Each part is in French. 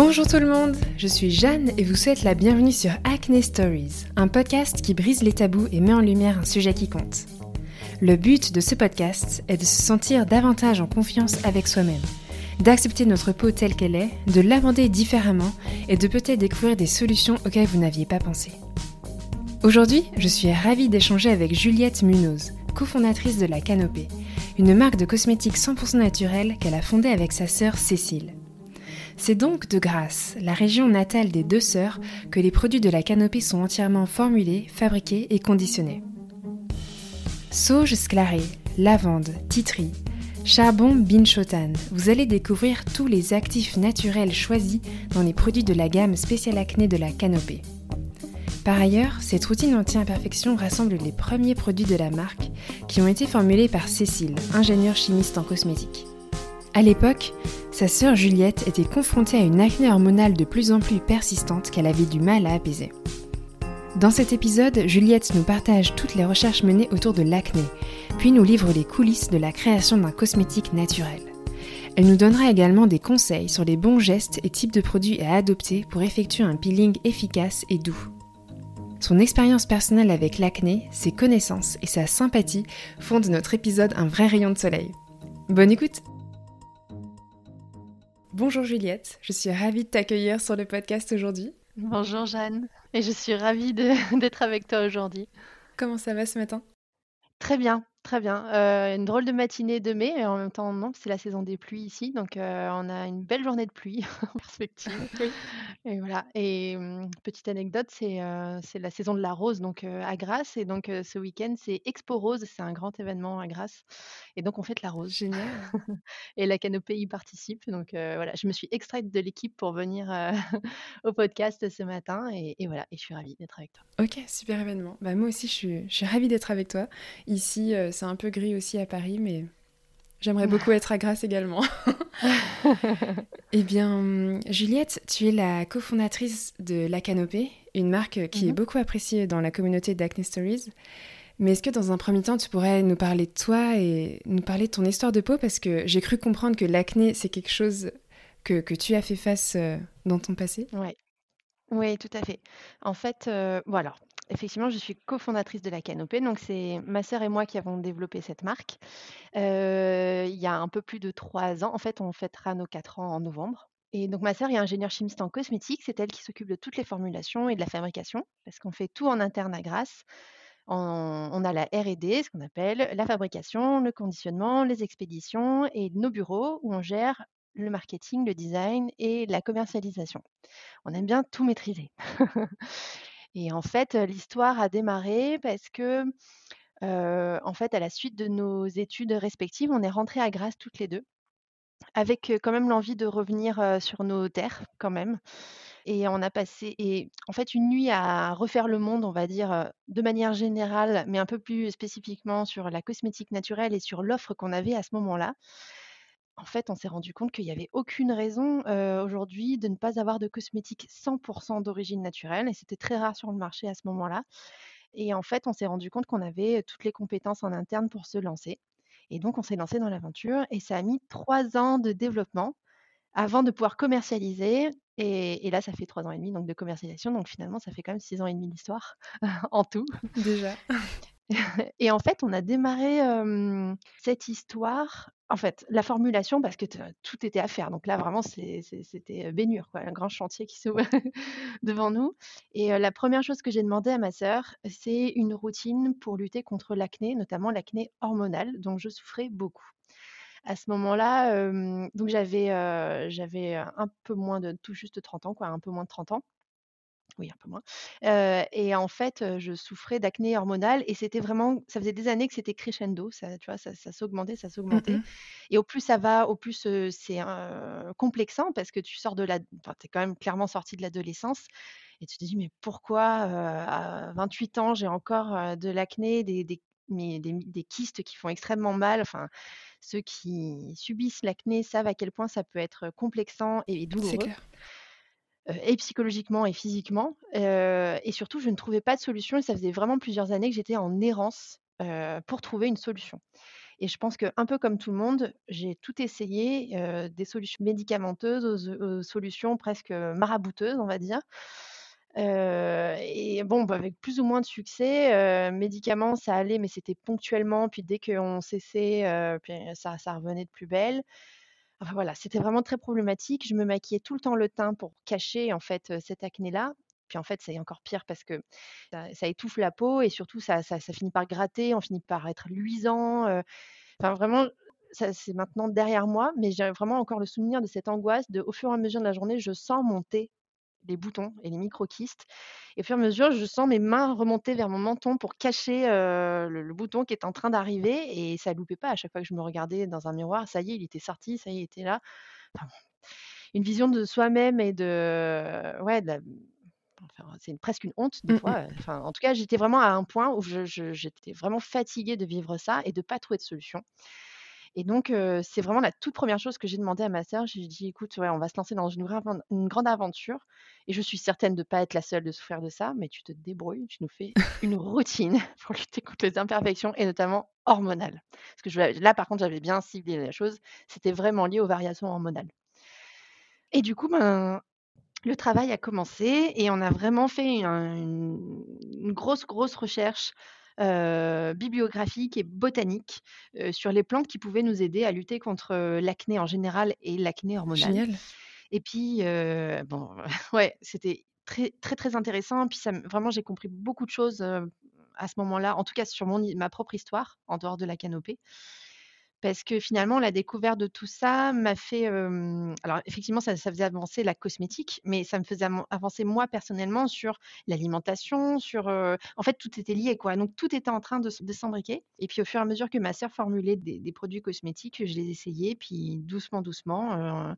Bonjour tout le monde, je suis Jeanne et vous souhaite la bienvenue sur Acne Stories, un podcast qui brise les tabous et met en lumière un sujet qui compte. Le but de ce podcast est de se sentir davantage en confiance avec soi-même, d'accepter notre peau telle qu'elle est, de l'aborder différemment et de peut-être découvrir des solutions auxquelles vous n'aviez pas pensé. Aujourd'hui, je suis ravie d'échanger avec Juliette Munoz, cofondatrice de La Canopée, une marque de cosmétiques 100% naturelle qu'elle a fondée avec sa sœur Cécile. C'est donc de Grasse, la région natale des deux sœurs, que les produits de la canopée sont entièrement formulés, fabriqués et conditionnés. Sauge sclarée, lavande, titri, charbon binchotan, vous allez découvrir tous les actifs naturels choisis dans les produits de la gamme spéciale acné de la canopée. Par ailleurs, cette routine anti-imperfection rassemble les premiers produits de la marque qui ont été formulés par Cécile, ingénieure chimiste en cosmétique. À l'époque, sa sœur Juliette était confrontée à une acné hormonale de plus en plus persistante qu'elle avait du mal à apaiser. Dans cet épisode, Juliette nous partage toutes les recherches menées autour de l'acné, puis nous livre les coulisses de la création d'un cosmétique naturel. Elle nous donnera également des conseils sur les bons gestes et types de produits à adopter pour effectuer un peeling efficace et doux. Son expérience personnelle avec l'acné, ses connaissances et sa sympathie font de notre épisode un vrai rayon de soleil. Bonne écoute Bonjour Juliette, je suis ravie de t'accueillir sur le podcast aujourd'hui. Bonjour Jeanne, et je suis ravie d'être avec toi aujourd'hui. Comment ça va ce matin? Très bien, très bien. Euh, une drôle de matinée de mai, et en même temps, non, c'est la saison des pluies ici, donc euh, on a une belle journée de pluie en perspective. Et voilà. Et mmh, petite anecdote, c'est euh, c'est la saison de la rose, donc à Grasse, et donc ce week-end, c'est Expo Rose, c'est un grand événement à Grasse, et donc on fête la rose. Génial. et la canopée y participe, donc voilà, je me suis extraite de l'équipe pour venir au podcast ce matin, et, et voilà, et je suis ravie d'être avec toi. Ok, super événement. Bah, moi aussi, je suis, je suis ravie d'être avec toi. Ici, c'est un peu gris aussi à Paris, mais j'aimerais beaucoup être à Grasse également. eh bien, Juliette, tu es la cofondatrice de La Canopée, une marque qui est mhm. beaucoup appréciée dans la communauté d'Acne Stories. Mais est-ce que dans un premier temps, tu pourrais nous parler de toi et nous parler de ton histoire de peau? Parce que j'ai cru comprendre que l'acné, c'est quelque chose que, que, tu as fait face euh, dans ton passé. Oui, oui, tout à fait. En fait, euh, voilà, effectivement, je suis cofondatrice de la Canopée. Donc, c'est ma sœur et moi qui avons développé cette marque. Euh, il y a un peu plus de trois ans. En fait, on fêtera nos quatre ans en novembre. Et donc, ma sœur est ingénieure chimiste en cosmétique. C'est elle qui s'occupe de toutes les formulations et de la fabrication, parce qu'on fait tout en interne à Grasse. On, a la R&D, ce qu'on appelle la fabrication, le conditionnement, les expéditions et nos bureaux où on gère le marketing, le design et la commercialisation. On aime bien tout maîtriser. Et en fait, l'histoire a démarré parce que, en fait, à la suite de nos études respectives, on est rentrées à Grasse toutes les deux, avec quand même l'envie de revenir sur nos terres, quand même. Et on a passé, et en fait, une nuit à refaire le monde, on va dire, de manière générale, mais un peu plus spécifiquement sur la cosmétique naturelle et sur l'offre qu'on avait à ce moment-là en fait, on s'est rendu compte qu'il n'y avait aucune raison aujourd'hui de ne pas avoir de cosmétiques 100% d'origine naturelle. Et c'était très rare sur le marché à ce moment-là. Et en fait, on s'est rendu compte qu'on avait toutes les compétences en interne pour se lancer. Et donc, on s'est lancé dans l'aventure. Et ça a mis trois ans de développement avant de pouvoir commercialiser. Et, et, là, ça fait trois ans et demi donc de commercialisation. Donc finalement, ça fait quand même six ans et demi d'histoire en tout. Déjà. Et en fait, on a démarré cette histoire, en fait, la formulation, parce que tout était à faire. Donc là, vraiment, c'était bénure, quoi, un grand chantier qui s'ouvre devant nous. Et la première chose que j'ai demandé à ma sœur, c'est une routine pour lutter contre l'acné, notamment l'acné hormonale, dont je souffrais beaucoup. À ce moment-là, donc j'avais un peu moins de tout juste 30 ans, quoi, un peu moins de 30 ans oui, un peu moins. et en fait, je souffrais d'acné hormonale et c'était vraiment, ça faisait des années que c'était crescendo, ça, tu vois, ça, ça s'augmentait, ça mmh s'augmentait. Et au plus ça va, au plus c'est complexant parce que tu sors de la, enfin, es quand même clairement sorti de l'adolescence et tu te dis mais pourquoi à 28 ans j'ai encore de l'acné, des, des, des, des, kystes qui font extrêmement mal. Enfin, ceux qui subissent l'acné savent à quel point ça peut être complexant et douloureux et psychologiquement et physiquement. et surtout, je ne trouvais pas de solution et ça faisait vraiment plusieurs années que j'étais en errance pour trouver une solution. et je pense qu'un peu comme tout le monde, j'ai tout essayé, des solutions médicamenteuses aux solutions presque, marabouteuses, on va dire. Et bon, bah, avec plus ou moins de succès, médicaments, ça allait, mais c'était ponctuellement, puis dès qu'on cessait, ça revenait de plus belle. Enfin voilà, c'était vraiment très problématique. Je me maquillais tout le temps le teint pour cacher, en fait, cette acné-là. Puis en fait, c'est encore pire parce que ça étouffe la peau et surtout ça ça finit par gratter, on finit par être luisant, enfin vraiment, c'est maintenant derrière moi, mais j'ai vraiment encore le souvenir de cette angoisse de, au fur et à mesure de la journée, je sens monter les boutons et les micro-kystes et au fur et à mesure, je sens mes mains remonter vers mon menton pour cacher, le le bouton qui est en train d'arriver et ça loupait pas. À chaque fois que je me regardais dans un miroir, ça y est, il était sorti, ça y est, il était là. Enfin bon, une vision de soi-même et de ouais, de la enfin, c'est presque une honte des Mmh mh. fois, enfin, en tout cas, j'étais vraiment à un point où j'étais vraiment fatiguée de vivre ça et de pas trouver de solution et donc c'est vraiment la toute première chose que j'ai demandé à ma sœur. J'ai dit: «Écoute, ouais, on va se lancer dans une grande aventure et je suis certaine de pas être la seule de souffrir de ça, mais tu te débrouilles, tu nous fais une routine pour lutter contre les imperfections et notamment hormonales». Parce que là, par contre, j'avais bien ciblé la chose, c'était vraiment lié aux variations hormonales et du coup, ben, le travail a commencé et on a vraiment fait un une une grosse, grosse recherche, heu, bibliographique et botanique, heu, sur les plantes qui pouvaient nous aider à lutter contre, heu, l'acné en général et l'acné hormonale Génial. et puis, bon, ouais, c'était très, très, très intéressant. Puis ça vraiment, j'ai compris beaucoup de choses, à ce moment-là, en tout cas sur mon ma propre histoire, en dehors de la canopée. Parce que finalement, la découverte de tout ça m'a fait, alors effectivement, ça faisait avancer la cosmétique, mais ça me faisait avan avancer moi personnellement sur l'alimentation, sur, en fait, tout était lié, quoi. Donc tout était en train de de s'imbriquer et puis au fur et à mesure que ma sœur formulait des produits cosmétiques, je les essayais, puis doucement, doucement,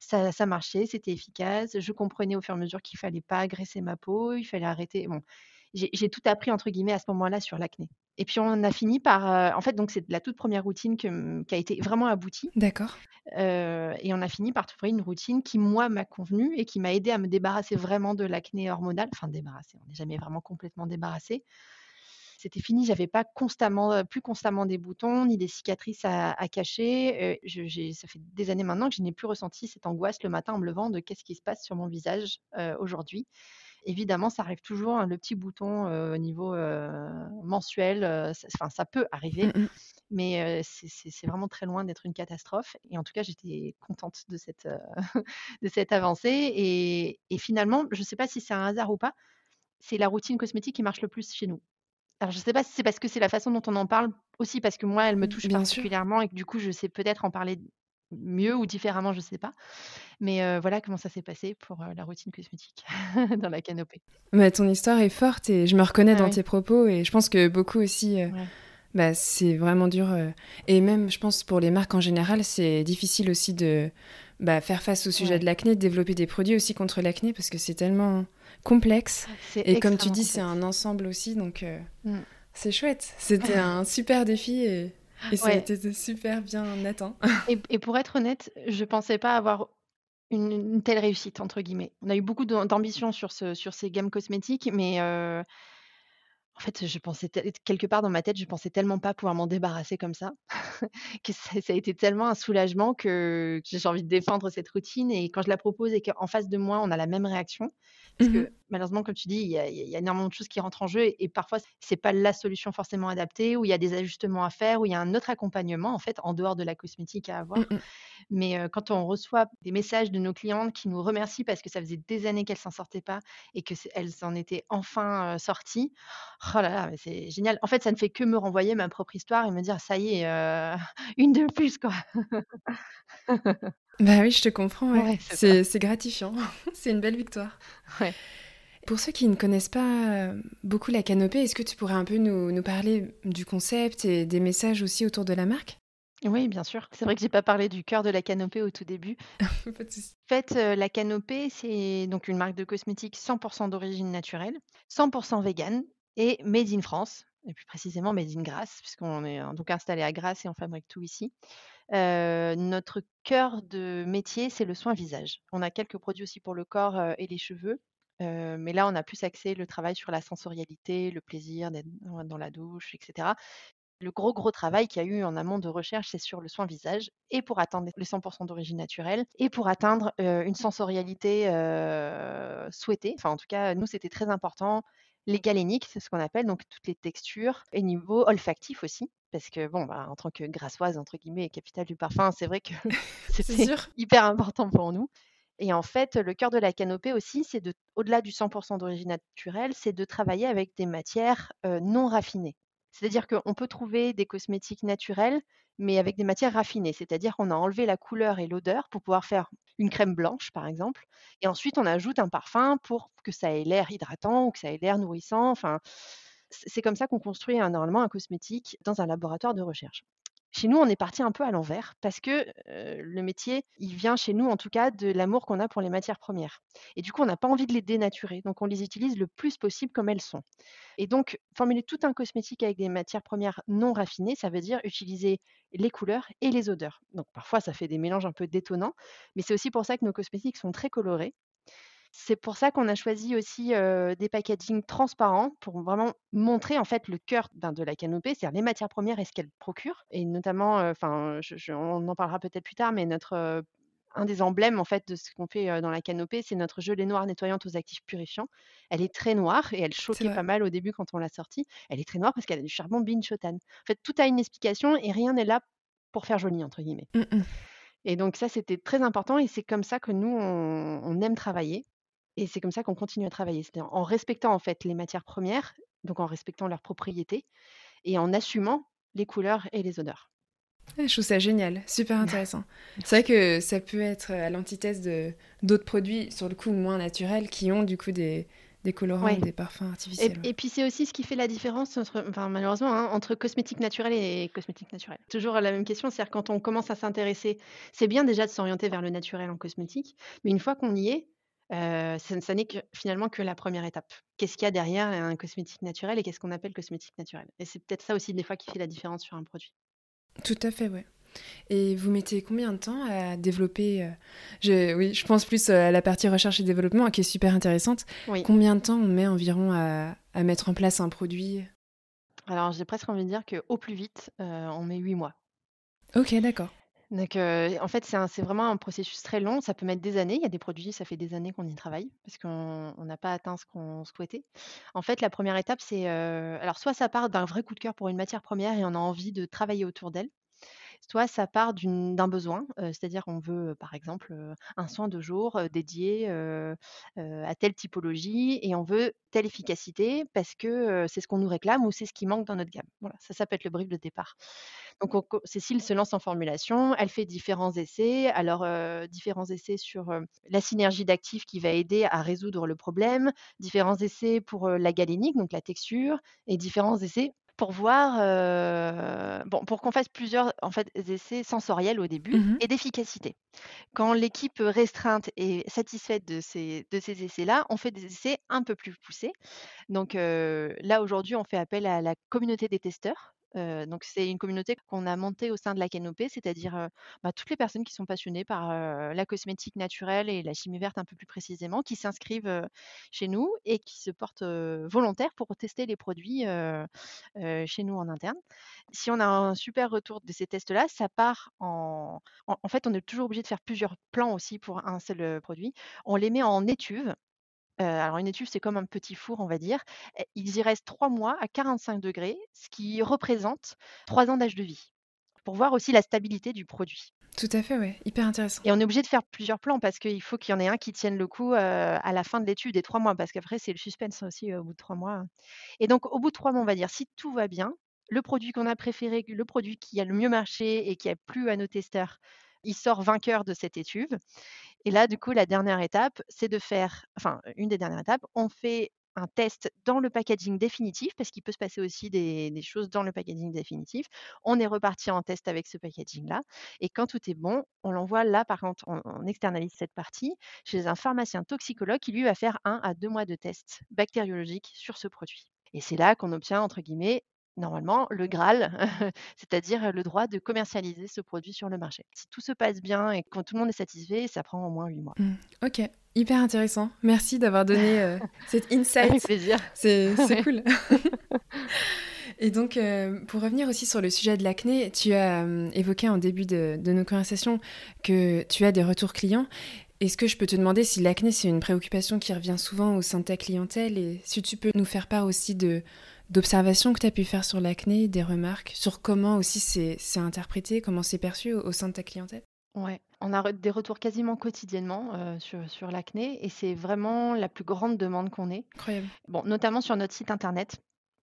ça ça marchait, c'était efficace. Je comprenais au fur et à mesure qu'il fallait pas agresser ma peau, il fallait arrêter bon, j'ai «tout appris» entre guillemets à ce moment-là sur l'acné et puis on a fini par, heu en fait, donc c'est la toute première routine que, mmh, qui a été vraiment aboutie, D'accord. heu et on a fini par trouver une routine qui, moi, m'a convenu et qui m'a aidée à me débarrasser vraiment de l'acné hormonal. Enfin débarrasser, on n'est jamais vraiment complètement débarrassé. C'était fini, j'avais pas constamment, heu, plus constamment des boutons ni des cicatrices à à cacher, je ça fait des années maintenant que je n'ai plus ressenti cette angoisse le matin en me levant de: «Qu'est-ce qui se passe sur mon visage, aujourd'hui?» Évidemment, ça arrive toujours, hein, le petit bouton, au niveau, mensuel, enfin, ça peut arriver, Mmh mh. mais c'est vraiment très loin d'être une catastrophe et en tout cas, j'étais contente de cette, de cette avancée et et finalement, je sais pas si c'est un hasard ou pas, c'est la routine cosmétique qui marche le plus chez nous. Alors je sais pas si c'est parce que c'est la façon dont on en parle, aussi parce que moi, elle me touche Bien sûr. particulièrement et que du coup, je sais peut-être en parler mieux ou différemment, je sais pas, mais voilà comment ça s'est passé pour, la routine cosmétique dans la canopée. Mais ton histoire est forte et je me reconnais Ah dans oui. tes propos et je pense que beaucoup aussi, Ouais. bah, c'est vraiment dur, et même je pense pour les marques en général, c'est difficile aussi de, bah, faire face au sujet de l'acné, de développer des produits aussi contre l'acné parce que c'est tellement complexe C'est et comme tu dis, c'est un ensemble aussi donc Mmh. c'est chouette. C'était un super défi et et ça a été super bien atteint. et et pour être honnête, je pensais pas avoir une une telle «réussite» entre guillemets. On a eu beaucoup d'am d'ambition sur ce sur ces gammes cosmétiques, mais heu en fait, je pensais quelque part dans ma tête, je pensais tellement pas pouvoir m'en débarrasser comme ça, que ça ça a été tellement un soulagement que que j'ai envie de défendre cette routine et quand je la propose et qu'en face de moi, on a la même réaction parce Mmh mh. que malheureusement, comme tu dis, il y a il y énormément de choses qui rentrent en jeu et et parfois c'est pas la solution forcément adaptée, ou il y a des ajustements à faire, ou il y a un autre accompagnement en fait, en dehors de la cosmétique à Mmh avoir. mh. Mais quand on reçoit des messages de nos clientes qui nous remercient parce que ça faisait des années qu'elles s'en sortaient pas et que c'est elles en étaient enfin, sorties, oh là là, c'est génial. En fait, ça ne fait que me renvoyer ma propre histoire et me dire: «Ça y est, une de plus quoi». Bah, oui, je te comprends, ouais. Ouais, c'est gratifiant. C'est une belle victoire. Ouais. Pour ceux qui ne connaissent pas, heu, beaucoup la canopée, est-ce que tu pourrais un peu nous nous parler du concept et des messages aussi autour de la marque? Oui, bien sûr. C'est vrai que j'ai pas parlé du cœur de la canopée au tout début. En fait, heu, la canopée, c'est donc une marque de cosmétiques 100% d'origine naturelle, 100% végane et made in France et plus précisément made in Grasse puisqu'on est, heu, donc installé à Grasse et on fabrique tout ici. Notre cœur de métier, c'est le soin visage. On a quelques produits aussi pour le corps, et les cheveux, heu, mais là, on a plus axé le travail sur la sensorialité, le plaisir d'être dans dans la douche et cetera. Le gros, gros travail qu'il y a eu en amont de recherche, c'est sur le soin visage et pour atteindre les 100 d'origine naturelle et pour atteindre, une sensorialité, souhaitée. Enfin, en tout cas, nous, c'était très important. Les galéniques, c'est ce qu'on appelle, donc toutes les textures et niveau olfactif aussi. Parce que bon, bah, en tant que grassoise, entre guillemets, et capitale du parfum, c'est vrai que c'était hyper important pour nous. Et en fait, le cœur de la canopée aussi, c'est de, au-delà du 100% d'origine naturelle, c'est de travailler avec des matières non raffinées. C'est-à-dire qu'on peut trouver des cosmétiques naturels, mais avec des matières raffinées. C'est-à-dire qu'on a enlevé la couleur et l'odeur pour pouvoir faire une crème blanche, par exemple. Et ensuite, on ajoute un parfum pour que ça ait l'air hydratant ou que ça ait l'air nourrissant. C'est comme ça qu'on construit normalement un cosmétique dans un laboratoire de recherche. Chez nous, on est parti un peu à l'envers parce que le métier, il vient chez nous en tout cas de l'amour qu'on a pour les matières premières. Et du coup, on n'a pas envie de les dénaturer. Donc, on les utilise le plus possible comme elles sont. Et donc, formuler tout un cosmétique avec des matières premières non raffinées, ça veut dire utiliser les couleurs et les odeurs. Donc, parfois, ça fait des mélanges un peu détonnants, mais c'est aussi pour ça que nos cosmétiques sont très colorés c'est pour ça qu'on a choisi aussi, des packagings transparents pour vraiment montrer en fait le cœur, ben, de la canopée, c'est-à-dire les matières premières et ce qu'elles procurent et notamment, enfin, on en parlera peut-être plus tard, mais notre, un des emblèmes en fait de ce qu'on fait, dans la canopée, c'est notre gelée noire nettoyante aux actifs purifiants. Elle est très noire et elle choquait pas mal au début quand on l'a sortie. Elle est très noire parce qu'elle a du charbon binchotan. En fait, tout a une explication et rien n'est là pour «faire joli» entre guillemets. Mmh et donc ça, c'était très important et c'est comme ça que nous on aime travailler. Et c'est comme ça qu'on continue à travailler, c'est-à-dire en respectant en fait les matières premières, donc en respectant leurs propriétés et en assumant les couleurs et les odeurs. je trouve ça génial, super intéressant. c'est vrai que ça peut être à l'antithèse de d'autres produits, sur le coup moins naturels, qui ont du coup des, des colorants, des parfums artificiels. Et, puis c'est aussi ce qui fait la différence, entre, enfin, malheureusement, hein, entre cosmétiques naturels et cosmétiques naturels. Toujours la même question, c'est-à-dire quand on commence à s'intéresser, c'est bien déjà de s'orienter vers le naturel en cosmétique, mais une fois qu'on y est, ça, n'est que finalement que la première étape. Qu'est-ce qu'il y a derrière un cosmétique naturel et qu'est-ce qu'on appelle cosmétique naturel? Et c'est peut-être ça aussi des fois qui fait la différence sur un produit. Tout à fait, ouais. Et vous mettez combien de temps à développer je, Oui, je pense plus à la partie recherche et développement qui est super intéressante. Combien de temps on met environ à, mettre en place un produit? Alors j'ai presque envie de dire qu'au plus vite, on met huit mois. Ok, d'accord. Donc, en fait, c'est vraiment un processus très long. Ça peut mettre des années. Il y a des produits, ça fait des années qu'on y travaille parce qu'on n'a pas atteint ce qu'on souhaitait. En fait, la première étape, c'est, alors soit ça part d'un vrai coup de cœur pour une matière première et on a envie de travailler autour d'elle soit ça part d'un besoin, c'est-à-dire on veut, par exemple, un soin de jour dédié à telle typologie et on veut telle efficacité parce que c'est ce qu'on nous réclame ou c'est ce qui manque dans notre gamme. Voilà, ça, ça peut être le brief de départ. Donc Cécile se lance en formulation, elle fait différents essais, alors différents essais sur la synergie d'actifs qui va aider à résoudre le problème, différents essais pour la galénique, donc la texture, et différents essais pour voir, bon, pour qu'on fasse plusieurs en fait, essais sensoriels au début mmh et d'efficacité. Quand l'équipe restreinte est satisfaite de ces, de ces essais-là, on fait des essais un peu plus poussés. Donc là, aujourd'hui, on fait appel à la communauté des testeurs donc c'est une communauté qu'on a montée au sein de la Canopée, c'est-à-dire bah, toutes les personnes qui sont passionnées par la cosmétique naturelle et la chimie verte un peu plus précisément, qui s'inscrivent chez nous et qui se portent volontaires pour tester les produits chez nous en interne. Si on a un super retour de ces tests-là, ça part en... en... fait, on est toujours obligé de faire plusieurs plans aussi pour un seul produit. On les met en étuve alors une étuve, c'est comme un petit four, on va dire. ils y restent trois mois à 45 degrés, ce qui représente trois ans d'âge de vie, pour voir aussi la stabilité du produit. Tout à fait, ouais, hyper intéressant. Et on est obligé de faire plusieurs plans parce qu'il faut qu'il y en ait un qui tienne le coup à la fin de l'étude des trois mois, parce qu'après, c'est le suspense aussi au bout de trois mois. Et donc, au bout de trois mois, on va dire, si tout va bien, le produit qu'on a préféré, le produit qui a le mieux marché et qui a plu à nos testeurs, il sort vainqueur de cette étuve. Et là, du coup, la dernière étape, c'est de faire, enfin, une des dernières étapes, on fait un test dans le packaging définitif, parce qu'il peut se passer aussi des, choses dans le packaging définitif. On est reparti en test avec ce packaging-là. Et quand tout est bon, on l'envoie là, par contre, on, externalise cette partie chez un pharmacien toxicologue qui, lui, va faire un à deux mois de tests bactériologiques sur ce produit. Et c'est là qu'on obtient, entre guillemets, normalement le Graal, c'est-à-dire le droit de commercialiser ce produit sur le marché. Si tout se passe bien et quand tout le monde est satisfait, ça prend au moins huit mois. Mmh. Ok, hyper intéressant. Merci d'avoir donné cette insight. Avec plaisir. C'est cool. Et donc, euh, pour revenir aussi sur le sujet de l'acné, tu as euh, évoqué en début de, nos conversations que tu as des retours clients. Est-ce que je peux te demander si l'acné, c'est une préoccupation qui revient souvent au sein de ta clientèle et si tu peux nous faire part aussi de d'observations que tu as pu faire sur l'acné, des remarques, sur comment aussi c'est interprété, comment c'est perçu au, sein de ta clientèle? Ouais, on a des retours quasiment quotidiennement euh, sur, sur l'acné et c'est vraiment la plus grande demande qu'on ait. Incroyable. Bon, notamment sur notre site internet.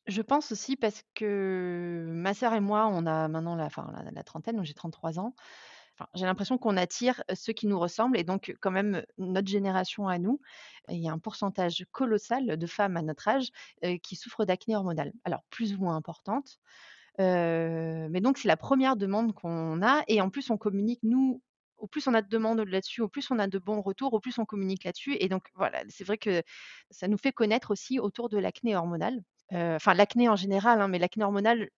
Je pense aussi parce que ma sœur et moi, on a maintenant la, enfin, la, trentaine, donc j'ai 33 ans. J'ai l'impression qu'on attire ceux qui nous ressemblent et donc quand même notre génération à nous, il y a un pourcentage colossal de femmes à notre âge qui souffrent d'acné hormonale. Alors plus ou moins importante, mais donc c'est la première demande qu'on a et en plus on communique nous au plus on a de demandes là-dessus, au plus on a de bons retours, au plus on communique là-dessus. Et donc voilà, c'est vrai que ça nous fait connaître aussi autour de l'acné hormonale enfin l'acné en général, hein, mais l'acné hormonale,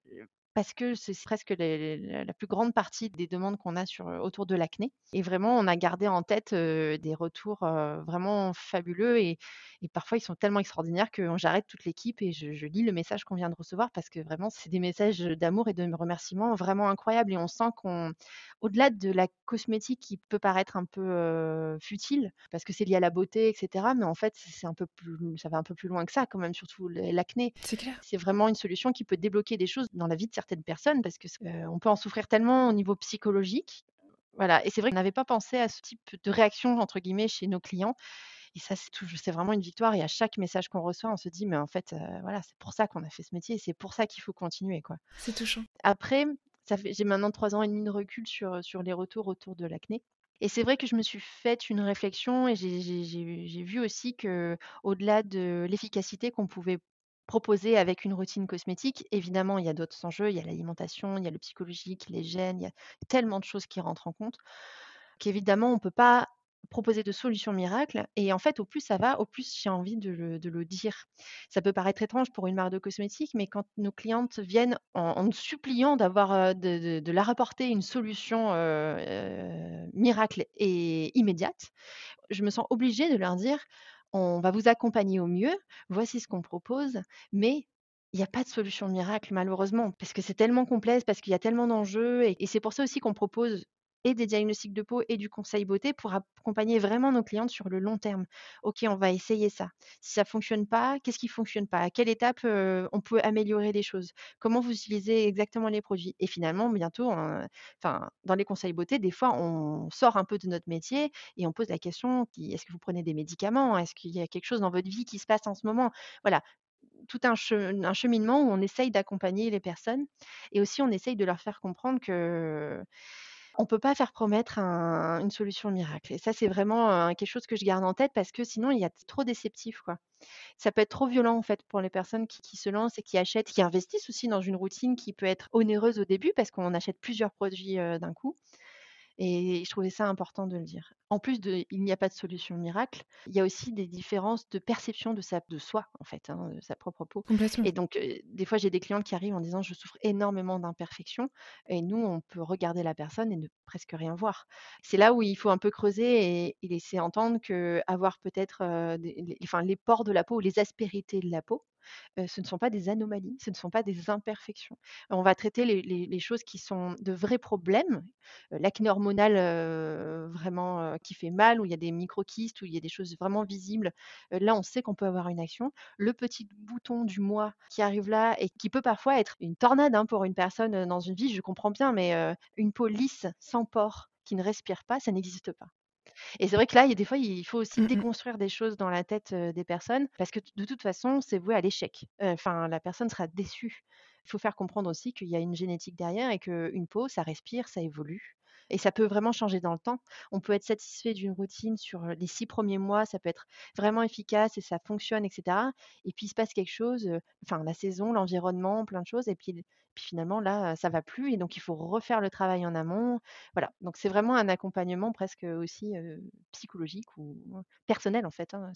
parce que c'est presque la plus grande partie des demandes qu'on a sur, autour de l'acné. Et vraiment, on a gardé en tête des retours vraiment fabuleux et, parfois ils sont tellement extraordinaires que j'arrête toute l'équipe et je, lis le message qu'on vient de recevoir parce que vraiment, c'est des messages d'amour et de remerciements vraiment incroyables. Et on sent qu'on, au-delà de la cosmétique qui peut paraître un peu futile parce que c'est lié à la beauté, etc. Mais en fait, c'est un peu plus, ça va un peu plus loin que ça quand même, surtout l'acné. C'est clair. C'est vraiment une solution qui peut débloquer des choses dans la vie de certaines personnes parce que on peut en souffrir tellement au niveau psychologique. Voilà. Et c'est vrai qu'on n'avait pas pensé à ce type de réaction entre guillemets chez nos clients. Et ça, c'est vraiment une victoire. Et à chaque message qu'on reçoit, on se dit, mais en fait, voilà, c'est pour ça qu'on a fait ce métier. C'est pour ça qu'il faut continuer, quoi. C'est touchant. Après, j'ai maintenant trois ans et demi de recul sur, sur les retours autour de l'acné. Et c'est vrai que je me suis fait une réflexion et j'ai vu aussi que, au-delà de l'efficacité qu'on pouvait proposer avec une routine cosmétique. Évidemment, il y a d'autres enjeux, il y a l'alimentation, il y a le psychologique, les gènes, il y a tellement de choses qui rentrent en compte qu'évidemment, on ne peut pas proposer de solutions miracles. Et en fait, au plus ça va, au plus j'ai envie de le, dire. Ça peut paraître étrange pour une marque de cosmétiques, mais quand nos clientes viennent en, nous suppliant d'avoir euh, de, de, leur apporter une solution euh, euh, miracle et immédiate, je me sens obligée de leur dire on va vous accompagner au mieux, voici ce qu'on propose, mais il n'y a pas de solution miracle malheureusement, parce que c'est tellement complexe, parce qu'il y a tellement d'enjeux, et, c'est pour ça aussi qu'on propose et des diagnostics de peau et du conseil beauté pour accompagner vraiment nos clientes sur le long terme. OK, on va essayer ça. Si ça fonctionne pas, qu'est-ce qui fonctionne pas? À quelle étape on peut améliorer les choses? Comment vous utilisez exactement les produits? Et finalement, bientôt, enfin, dans les conseils beauté, des fois, on sort un peu de notre métier et on pose la question est-ce que vous prenez des médicaments? Est-ce qu'il y a quelque chose dans votre vie qui se passe en ce moment? Voilà, tout un, cheminement où on essaye d'accompagner les personnes et aussi on essaye de leur faire comprendre que on peut pas faire promettre une solution miracle et ça, c'est vraiment, quelque chose que je garde en tête parce que sinon il y a trop déceptif, quoi. Ça peut être trop violent, en fait, pour les personnes qui se lancent et qui achètent, qui investissent aussi dans une routine qui peut être onéreuse au début parce qu'on achète plusieurs produits, d'un coup. Et je trouvais ça important de le dire. En plus de il n'y a pas de solution miracle, il y a aussi des différences de perception de, sa, de soi, en fait, hein, de sa propre peau. Et donc, des fois, j'ai des clientes qui arrivent en disant Je souffre énormément d'imperfections. Et nous, on peut regarder la personne et ne presque rien voir. C'est là où il faut un peu creuser et, laisser entendre que avoir peut-être les, enfin, les pores de la peau ou les aspérités de la peau, ce ne sont pas des anomalies, ce ne sont pas des imperfections. On va traiter les, choses qui sont de vrais problèmes. L'acné hormonal vraiment qui fait mal, où il y a des micro-kystes, où il y a des choses vraiment visibles. là, on sait qu'on peut avoir une action. Le petit bouton du mois qui arrive là et qui peut parfois être une tornade hein, pour une personne dans une vie, je comprends bien, mais une peau lisse, sans pores, qui ne respire pas, ça n'existe pas. Et c'est vrai que là, il y a des fois, il faut aussi mmh déconstruire des choses dans la tête des personnes parce que de toute façon, c'est voué à l'échec. Enfin, la personne sera déçue. Il faut faire comprendre aussi qu'il y a une génétique derrière et qu'une peau, ça respire, ça évolue. Et ça peut vraiment changer dans le temps. On peut être satisfait d'une routine sur les six premiers mois, ça peut être vraiment efficace et ça fonctionne, etc. Et puis il se passe quelque chose, enfin la saison, l'environnement, plein de choses. Et puis, puis finalement, là, ça va plus. Et donc il faut refaire le travail en amont. Voilà. Donc c'est vraiment un accompagnement presque aussi psychologique ou personnel, en fait, hein,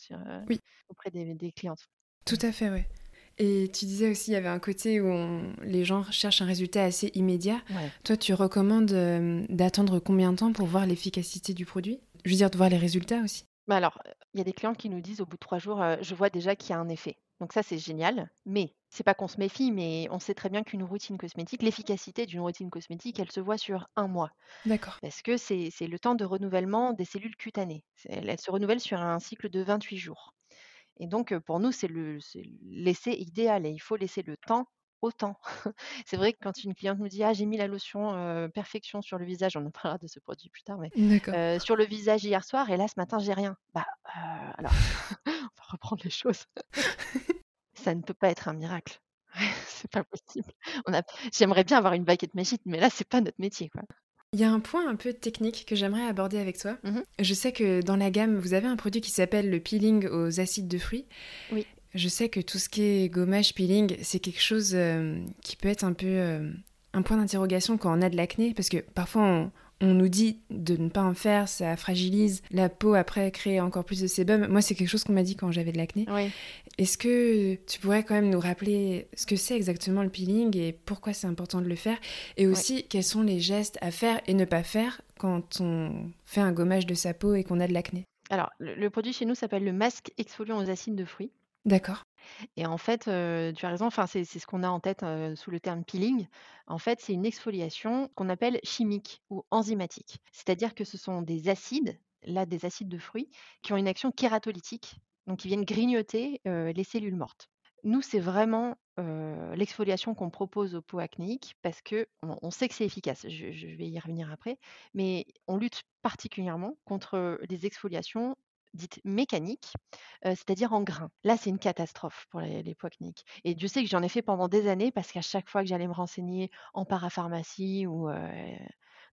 auprès des, des clientes. Tout à fait, oui. Et tu disais aussi, il y avait un côté où les gens cherchent un résultat assez immédiat. Toi, tu recommandes euh, d'attendre combien de temps pour voir l'efficacité du produit? Je veux dire, de voir les résultats aussi Bah, alors, il y a des clientes qui nous disent au bout de 3 jours, heu: «Je vois déjà qu'il y a un effet». Donc ça, c'est génial, mais c'est pas qu'on se méfie, mais on sait très bien qu'une routine cosmétique l'efficacité d'une routine cosmétique, elle se voit sur un mois. D'accord. Parce que c'est le temps de renouvellement des cellules cutanées. C'est elles elles se renouvellent sur un cycle de 28 jours et donc pour nous, c'est le c'est l'essai idéal et il faut laisser le temps au temps. C'est vrai que quand une cliente nous dit: «Ah, j'ai mis la lotion, perfection sur le visage», on en parlera de ce produit plus tard, mais «sur le visage hier soir et là, ce matin, j'ai rien». Bah, alors on va reprendre les choses. Ça ne peut pas être un miracle. C'est pas possible. A j'aimerais bien avoir une baguette magique, mais là, c'est pas notre métier, quoi. Il y a un point un peu technique que j'aimerais aborder avec toi. Mmh Je sais que dans la gamme, vous avez un produit qui s'appelle le peeling aux acides de fruits. Oui. Je sais que tout ce qui est gommage peeling, c'est quelque chose euh, qui peut être un peu euh, un point d'interrogation quand on a de l'acné, parce que parfois on, on nous dit de ne pas en faire, ça fragilise la peau après, crée encore plus de sébum. Moi, c'est quelque chose qu'on m'a dit quand j'avais de l'acné. Oui. Est-ce que tu pourrais quand même nous rappeler ce que c'est exactement le peeling et pourquoi c'est important de le faire Et aussi, quels sont les gestes à faire et ne pas faire quand on fait un gommage de sa peau et qu'on a de l'acné? Alors, le le produit chez nous s'appelle le masque exfoliant aux acides de fruits D'accord. et en fait, heu, tu as raison, enfin, c'est ce qu'on a en tête, heu, sous le terme peeling. En fait, c'est une exfoliation qu'on appelle chimique ou enzymatique. C'est-à-dire que ce sont des acides, là, des acides de fruits, qui ont une action kératolytique, donc qui viennent grignoter, les cellules mortes. Nous, c'est vraiment, l'exfoliation qu'on propose aux peaux acnéiques parce qu'on on sait que c'est efficace. Je vais y revenir après, mais on lutte particulièrement contre, les exfoliations dites mécaniques, c'est-à-dire en grains. Là, c'est une catastrophe pour les peaux acnéiques et Dieu sait que j'en ai fait pendant des années parce qu'à chaque fois que j'allais me renseigner en parapharmacie ou,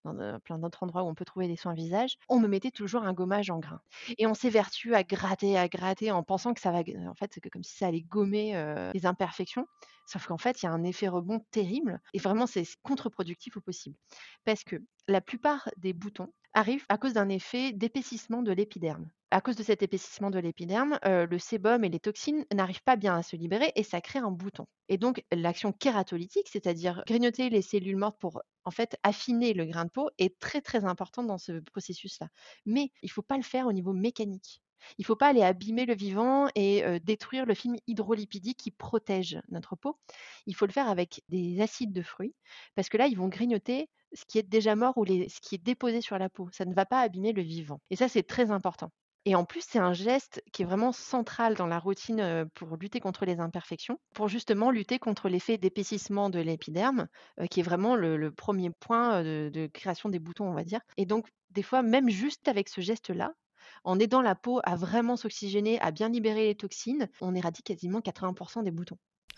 dans, plein d'autres endroits où on peut trouver des soins visage, on me mettait toujours un gommage en grains et on s'évertue à gratter, à gratter en pensant que ça va en fait, que comme si ça allait gommer, heu, les imperfections. Sauf qu'en fait, il y a un effet rebond terrible et vraiment c'est contre-productif au possible. Parce que la plupart des boutons arrivent à cause d'un effet d'épaississement de l'épiderme. À cause de cet épaississement de l'épiderme, heu, le sébum et les toxines n'arrivent pas bien à se libérer et ça crée un bouton. Et donc l'action kératolytique, c'est-à-dire grignoter les cellules mortes pour, en fait, affiner le grain de peau est très, très importante dans ce processus-là. Mais il ne faut pas le faire au niveau mécanique. Il ne faut pas aller abîmer le vivant et heu, détruire le film hydrolipidique qui protège notre peau. Il faut le faire avec des acides de fruits parce que là, ils vont grignoter ce qui est déjà mort ou ce qui est déposé sur la peau. Ça ne va pas abîmer le vivant et ça, c'est très important. Et en plus, c'est un geste qui est vraiment central dans la routine, heu, pour lutter contre les imperfections, pour justement lutter contre l'effet d'épaississement de l'épiderme, heu, qui est vraiment le 1 point, heu, de de création des boutons, on va dire. Et donc des fois, même juste avec ce geste-là, en aidant la peau à vraiment s'oxygéner, à bien libérer les toxines, on éradique quasiment 80% des boutons.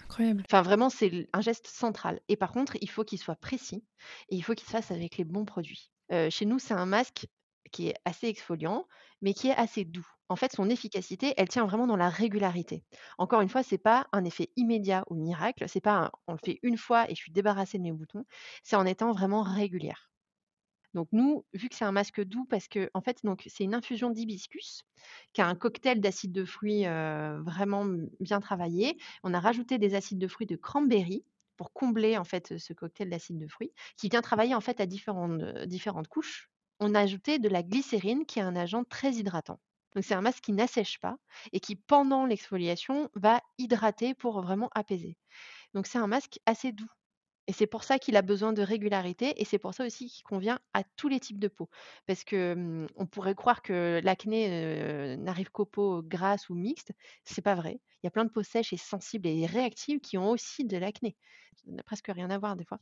Incroyable. Enfin vraiment, c'est un geste central et par contre, il faut qu'il soit précis et il faut qu'il se fasse avec les bons produits. Chez nous, c'est un masque qui est assez exfoliant, mais qui est assez doux. En fait, son efficacité, elle tient vraiment dans la régularité. Encore une fois, c'est pas un effet immédiat ou miracle, c'est pas on le fait une fois et je suis débarrassée de mes boutons, c'est en étant vraiment régulière. Donc nous, vu que c'est un masque doux parce que en fait, c'est une infusion d'hibiscus qui a un cocktail d'acides de fruits, vraiment bien travaillé. On a rajouté des acides de fruits de cranberry pour combler en fait, ce cocktail d'acides de fruits qui vient travailler en fait à différentes, différentes couches. On a ajouté de la glycérine qui est un agent très hydratant. Donc c'est un masque qui n'assèche pas et qui pendant l'exfoliation va hydrater pour vraiment apaiser. Donc c'est un masque assez doux. Et c'est pour ça qu'il a besoin de régularité et c'est pour ça aussi qu'il convient à tous les types de peau. Parce que, mmh, on pourrait croire que l'acné, n'arrive qu'aux peaux grasses ou mixtes, c'est pas vrai. Il y a plein de peaux sèches et sensibles et réactives qui ont aussi de l'acné. Ça n'a presque rien à voir des fois,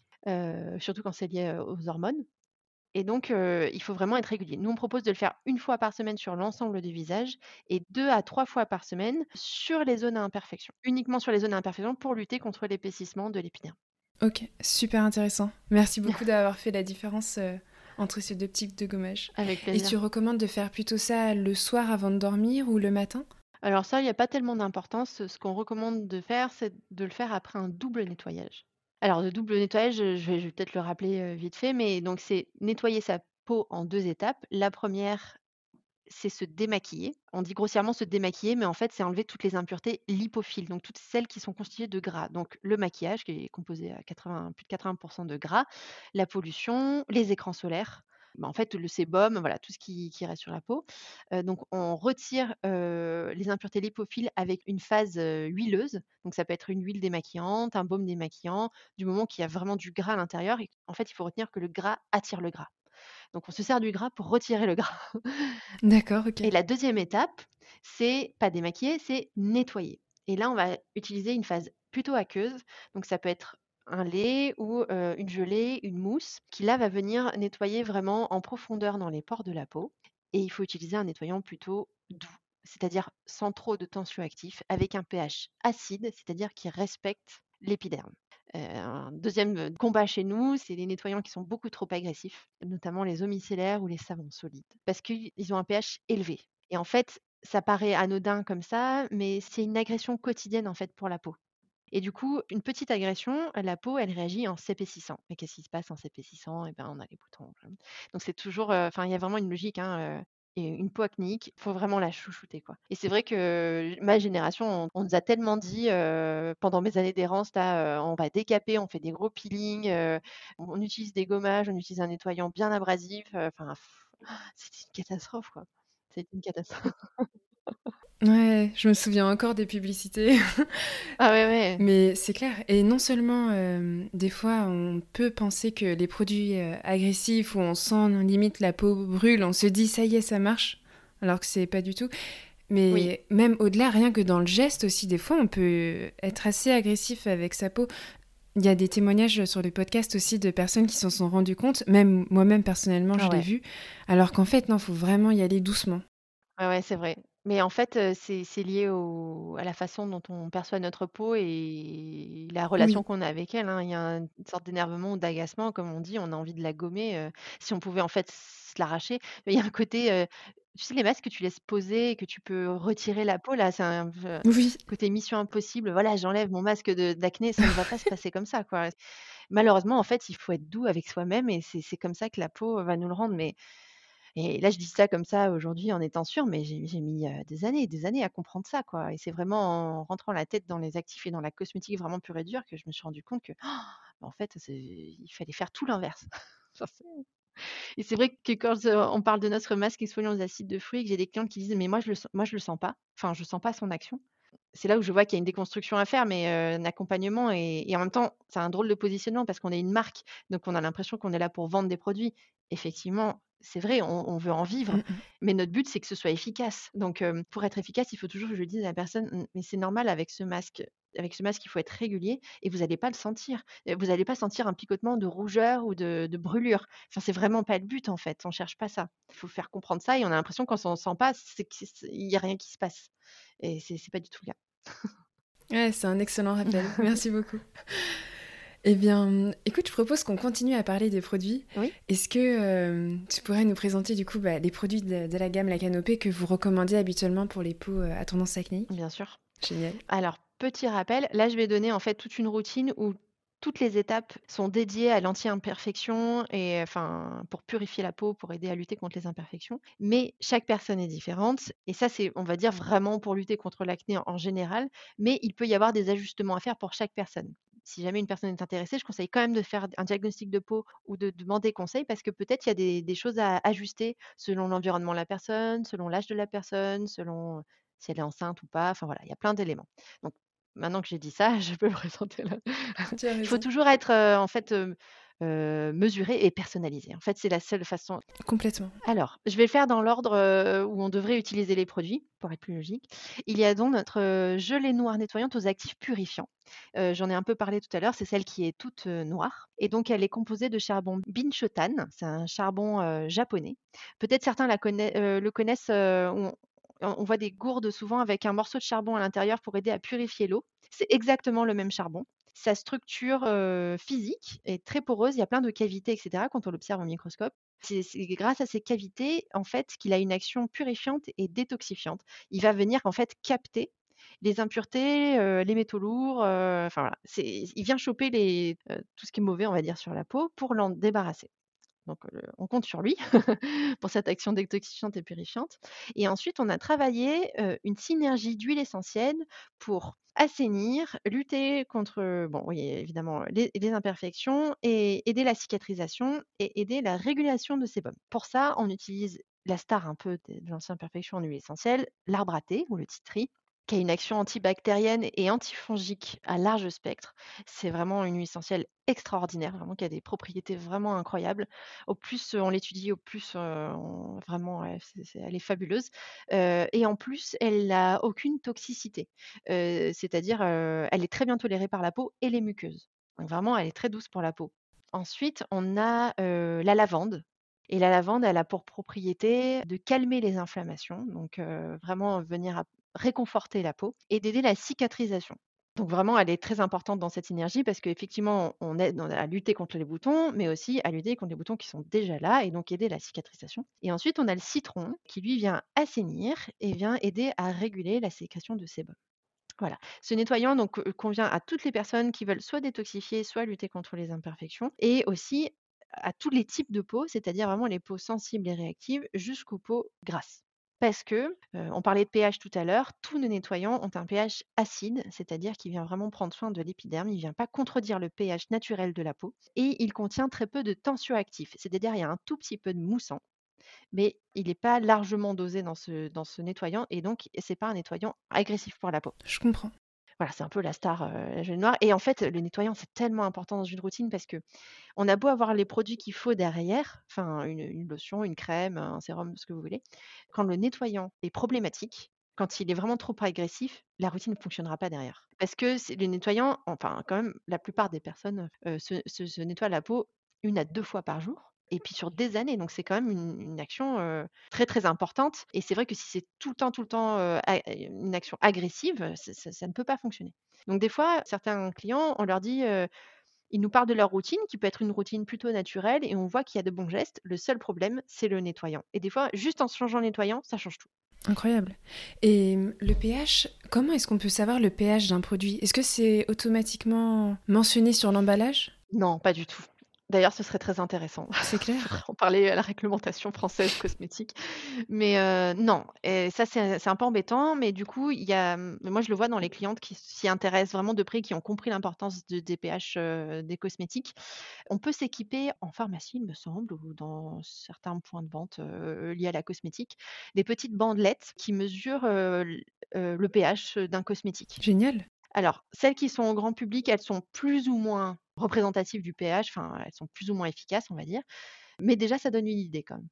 surtout quand c'est lié, aux hormones et donc il faut vraiment être régulier. Nous, on propose de le faire une fois par semaine sur l'ensemble du visage et 2 à 3 fois par semaine sur les zones à imperfection. Uniquement sur les zones à imperfection pour lutter contre l'épaississement de l'épiderme. Ok, super intéressant. Merci beaucoup d'avoir fait la différence euh, entre ces deux types de gommage. Avec Et tu recommandes de faire plutôt ça le soir avant de dormir ou le matin? Alors ça, il y a pas tellement d'importance. Ce qu'on recommande de faire, c'est de le faire après un double nettoyage. Alors le double nettoyage, je vais peut-être le rappeler, heu, vite fait, mais donc c'est nettoyer sa peau en 2 étapes. La première, c'est se démaquiller. On dit grossièrement se démaquiller, mais en fait, c'est enlever toutes les impuretés lipophiles, donc toutes celles qui sont constituées de gras. Donc le maquillage qui est composé à 80 plus de 80% de gras, la pollution, les écrans solaires, bah, en fait, le sébum, voilà, tout ce qui reste sur la peau. Heu, donc on retire, heu, les impuretés lipophiles avec une phase, heu, huileuse. Donc ça peut être une huile démaquillante, un baume démaquillant, du moment qu'il y a vraiment du gras à l'intérieur en fait, il faut retenir que le gras attire le gras. Donc on se sert du gras pour retirer le gras. D'accord, OK. Et la deuxième étape, c'est pas démaquiller, c'est nettoyer. Et là, on va utiliser une phase plutôt aqueuse. Donc ça peut être un lait ou une gelée, une mousse qui là va venir nettoyer vraiment en profondeur dans les pores de la peau et il faut utiliser un nettoyant plutôt doux, c'est-à-dire sans trop de tensioactifs, avec un pH acide, c'est-à-dire qui respecte l'épiderme. Heu, un 2 combat chez nous, c'est les nettoyants qui sont beaucoup trop agressifs, notamment les eaux micellaires ou les savons solides, parce qu'ils ont un pH élevé et en fait, ça paraît anodin comme ça, mais c'est une agression quotidienne, en fait, pour la peau. Et du coup, une petite agression, la peau, elle réagit en s'épaississant. Mais qu'est-ce qui se passe en s'épaississant? Et ben, on a les boutons. Donc c'est toujours, heu, enfin, il y a vraiment une logique, hein, et une peau acnéique, faut vraiment la chouchouter, quoi. Et c'est vrai que ma génération, on nous a tellement dit, pendant mes années d'errance «On va décaper, on fait des gros peelings, on utilise des gommages, on utilise un nettoyant bien abrasif», enfin, c'était une catastrophe, quoi. Une catastrophe. Ouais, je me souviens encore des publicités. Ah ouais, ouais. Mais c'est clair et non seulement, hem, des fois, on peut penser que les produits, heu, agressifs où on sent limite la peau brûle, on se dit: «Ça y est, ça marche», alors que c'est pas du tout. Oui. Mais même au-delà, rien que dans le geste aussi, des fois, on peut être assez agressif avec sa peau. Il y a des témoignages sur les podcasts aussi de personnes qui s'en sont rendues compte, même moi-même personnellement, Ah je l'ai vu, alors qu'en fait, non, faut vraiment y aller doucement. Ouais, ouais, c'est vrai. Mais en fait, heu, c'est c'est lié au à la façon dont on perçoit notre peau et la relation Oui. qu'on a avec elle, hein. Il y a un une sorte d'énervement ou d'agacement, comme on dit, on a envie de la gommer, heu, si on pouvait en fait se l'arracher. Mais il y a un côté, heu, tu sais les masques que tu laisses poser et que tu peux retirer la peau là, c'est un Oui. côté mission impossible. Voilà, j'enlève mon masque de d'acné, ça ne va pas se passer comme ça, quoi. Malheureusement, en fait, il faut être doux avec soi-même et c'est c'est comme ça que la peau va nous le rendre. Mais et là, je dis ça comme ça aujourd'hui en étant sûre, mais j'ai mis, des années et des années à comprendre ça, quoi et c'est vraiment en rentrant la tête dans les actifs et dans la cosmétique vraiment pure et dure que je me suis rendu compte que, bah, en fait, il fallait faire tout l'inverse. Et c'est vrai que quand, on parle de notre masque exfoliant aux acides de fruits que j'ai des clientes qui disent: «Mais moi je le le sens pas, enfin je sens pas son action». C'est là où je vois qu'il y a une déconstruction à faire, mais un accompagnement et et en même temps, c'est un drôle de positionnement parce qu'on est une marque, donc on a l'impression qu'on est là pour vendre des produits. Effectivement, c'est vrai, on on veut en vivre, Mmh mh. mais notre but, c'est que ce soit efficace. Donc pour être efficace, il faut toujours que je dise à la personne: «Mmh, mais c'est normal avec ce masque avec ce masque, il faut être régulier et vous allez pas le sentir. Vous allez pas sentir un picotement de rougeur ou de de brûlure. Enfin, c'est vraiment pas le but, en fait, on cherche pas ça. Il faut faire comprendre ça et on a l'impression quand on sent pas, c'est qu'il y a rien qui se passe et c'est pas du tout le cas. Ouais, c'est un excellent rappel. Merci beaucoup. Eh bien, écoute, je propose qu'on continue à parler des produits. Oui, Est-ce que, hem, tu pourrais nous présenter du coup, bah, les produits de de la gamme La Canopée que vous recommandez habituellement pour les peaux, heu, à tendance acnéique? bien sûr. Génial. Alors, petit rappel, là, je vais donner en fait toute une routine où toutes les étapes sont dédiées à l'anti-imperfection et enfin, pour purifier la peau, pour aider à lutter contre les imperfections. Mais chaque personne est différente et ça, c'est, on va dire, vraiment pour lutter contre l'acné en général, mais il peut y avoir des ajustements à faire pour chaque personne. Si jamais une personne est intéressée, je conseille quand même de faire un diagnostic de peau ou de demander conseil parce que peut-être il y a des, des choses à ajuster selon l'environnement de la personne, selon l'âge de la personne, selon si elle est enceinte ou pas. Enfin voilà, il y a plein d'éléments. Donc maintenant que j'ai dit ça, je peux présenter as il faut toujours être, en fait, mesuré et personnalisé. En fait, c'est la seule façon Complètement. alors, je vais le faire dans l'ordre, où on devrait utiliser les produits, pour être plus logique. Il y a donc notre, gelée noire nettoyante aux actifs purifiants. J'en ai un peu parlé tout à l'heure, c'est celle qui est toute, noire et donc elle est composée de charbon binchotan, c'est un charbon, japonais. Peut-être certains la le connaissent, on on voit des gourdes souvent avec un morceau de charbon à l'intérieur pour aider à purifier l'eau. C'est exactement le même charbon. Sa structure, heu, physique est très poreuse, il y a plein de cavités et cetera quand on l'observe au microscope. C'est grâce à ces cavités, en fait, qu'il a une action purifiante et détoxifiante. Il va venir, en fait, capter les impuretés, heu, les métaux lourds, heu, enfin il vient choper tout ce qui est mauvais, on va dire, sur la peau pour l'en débarrasser. Donc, on compte sur lui pour cette action détoxifiante et purifiante. Et ensuite, on a travaillé une synergie d'huile essentielle pour assainir, lutter contre, bon, oui, évidemment, les, imperfections et aider la cicatrisation et aider la régulation de sébum. Pour ça, on utilise la star un peu de l'ancienne imperfections en huile essentielle, l'arbre à thé ou le titri, qui a une action antibactérienne et antifongique à large spectre. C'est vraiment une huile essentielle extraordinaire, vraiment qui a des propriétés vraiment incroyables. Au plus on l'étudie, au plus vraiment elle est fabuleuse. et en plus, elle n'a aucune toxicité. C'est-à-dire, elle est très bien tolérée par la peau et les muqueuses. Donc vraiment, elle est très douce pour la peau. Ensuite, on a la lavande. Et la lavande, elle a pour propriété de calmer les inflammations, donc vraiment venir réconforter la peau et d'aider la cicatrisation. Donc vraiment, elle est très importante dans cette synergie parce qu'effectivement, on aide à lutter contre les boutons, mais aussi à lutter contre les boutons qui sont déjà là et donc aider la cicatrisation. Et ensuite, on a le citron qui lui vient assainir et vient aider à réguler la sécrétion de sébum. Voilà. Ce nettoyant donc convient à toutes les personnes qui veulent soit détoxifier, soit lutter contre les imperfections, et aussi à tous les types de peau, c'est-à-dire vraiment les peaux sensibles et réactives jusqu'aux peaux grasses parce que, on parlait de pH tout à l'heure, tous nos nettoyants ont un pH acide, c'est-à-dire qu'il vient vraiment prendre soin de l'épiderme, il ne vient pas contredire le pH naturel de la peau et il contient très peu de tensioactifs, c'est-à-dire il y a un tout petit peu de moussant, mais il n'est pas largement dosé dans ce, dans ce nettoyant et donc ce n'est pas un nettoyant agressif pour la peau. Je comprends. Voilà, c'est un peu la star, la jaune noire et en fait, le nettoyant, c'est tellement important dans une routine parce que on a beau avoir les produits qu'il faut derrière, enfin une lotion, une crème, un sérum, ce que vous voulez. Quand le nettoyant est problématique, quand il est vraiment trop agressif, la routine ne fonctionnera pas derrière. Parce que le nettoyant enfin quand même la plupart des personnes, se nettoient la peau une à deux fois par jour et puis sur des années. Donc c'est quand même une, action très très importante. Et c'est vrai que si c'est tout le temps, tout le temps une action agressive, ça, ne peut pas fonctionner. Donc des fois, certains clients, on leur dit, ils nous parlent de leur routine, qui peut être une routine plutôt naturelle, et on voit qu'il y a de bons gestes. Le seul problème, c'est le nettoyant. Et des fois, juste en changeant le nettoyant, ça change tout. Incroyable. Et le pH, comment est-ce qu'on peut savoir le pH d'un produit? Est-ce que c'est automatiquement mentionné sur l'emballage? Non, pas du tout. D'ailleurs, ce serait très intéressant. C'est clair. On parlait à la réglementation française cosmétique. Mais non, et ça c'est un peu embêtant, mais du coup, il y a, moi je le vois dans les clientes qui s'y intéressent vraiment de près, qui ont compris l'importance de, des pH des cosmétiques. On peut s'équiper en pharmacie, il me semble, ou dans certains points de vente liés à la cosmétique, des petites bandelettes qui mesurent le pH d'un cosmétique. Génial. Alors, celles qui sont au grand public, elles sont plus ou moins représentatives du pH, enfin, elles sont plus ou moins efficaces, on va dire. Mais déjà, ça donne une idée quand même.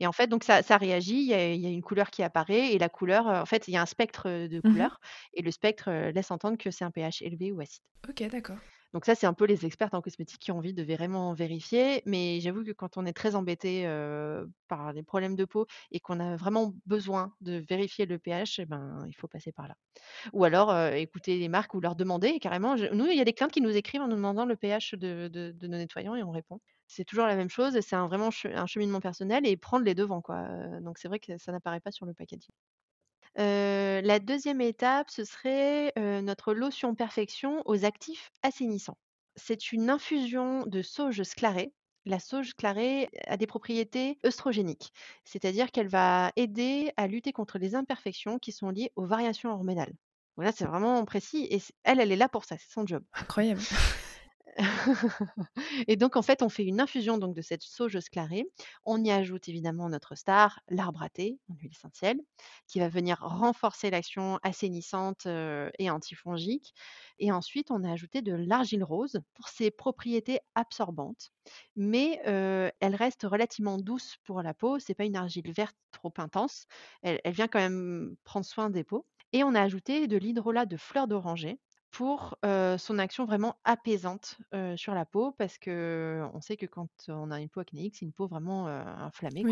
Et en fait, donc ça, réagit, il y, a, une couleur qui apparaît, et la couleur, en fait, il y a un spectre de mmh couleurs, et le spectre laisse entendre que c'est un pH élevé ou acide. Ok, d'accord. Donc ça, c'est un peu les experts en cosmétique qui ont envie de vraiment vérifier. Mais j'avoue que quand on est très embêté par les problèmes de peau et qu'on a vraiment besoin de vérifier le pH, eh ben, il faut passer par là. Ou alors écouter les marques ou leur demander carrément. nous, il y a des clientes qui nous écrivent en nous demandant le pH de, nos nettoyants et on répond. C'est toujours la même chose. C'est un, vraiment un cheminement personnel et prendre les devants. Quoi. Donc c'est vrai que ça n'apparaît pas sur le packaging la deuxième étape, ce serait, notre lotion perfection aux actifs assainissants. C'est une infusion de sauge sclarée. La sauge sclarée a des propriétés œstrogéniques, c'est-à-dire qu'elle va aider à lutter contre les imperfections qui sont liées aux variations hormonales. Voilà, c'est vraiment précis et elle, elle est là pour ça, c'est son job. Incroyable. et donc, en fait, on fait une infusion donc, de cette sauge sclarée. On y ajoute évidemment notre star, l'arbre à thé, en huile essentielle, qui va venir renforcer l'action assainissante et antifongique. Et ensuite, on a ajouté de l'argile rose pour ses propriétés absorbantes. Mais elle reste relativement douce pour la peau. C'est pas une argile verte trop intense. Elle, elle vient quand même prendre soin des peaux. Et on a ajouté de l'hydrolat de fleurs d'oranger pour son action vraiment apaisante sur la peau parce que on sait que quand on a une peau acnéique, c'est une peau vraiment inflammée.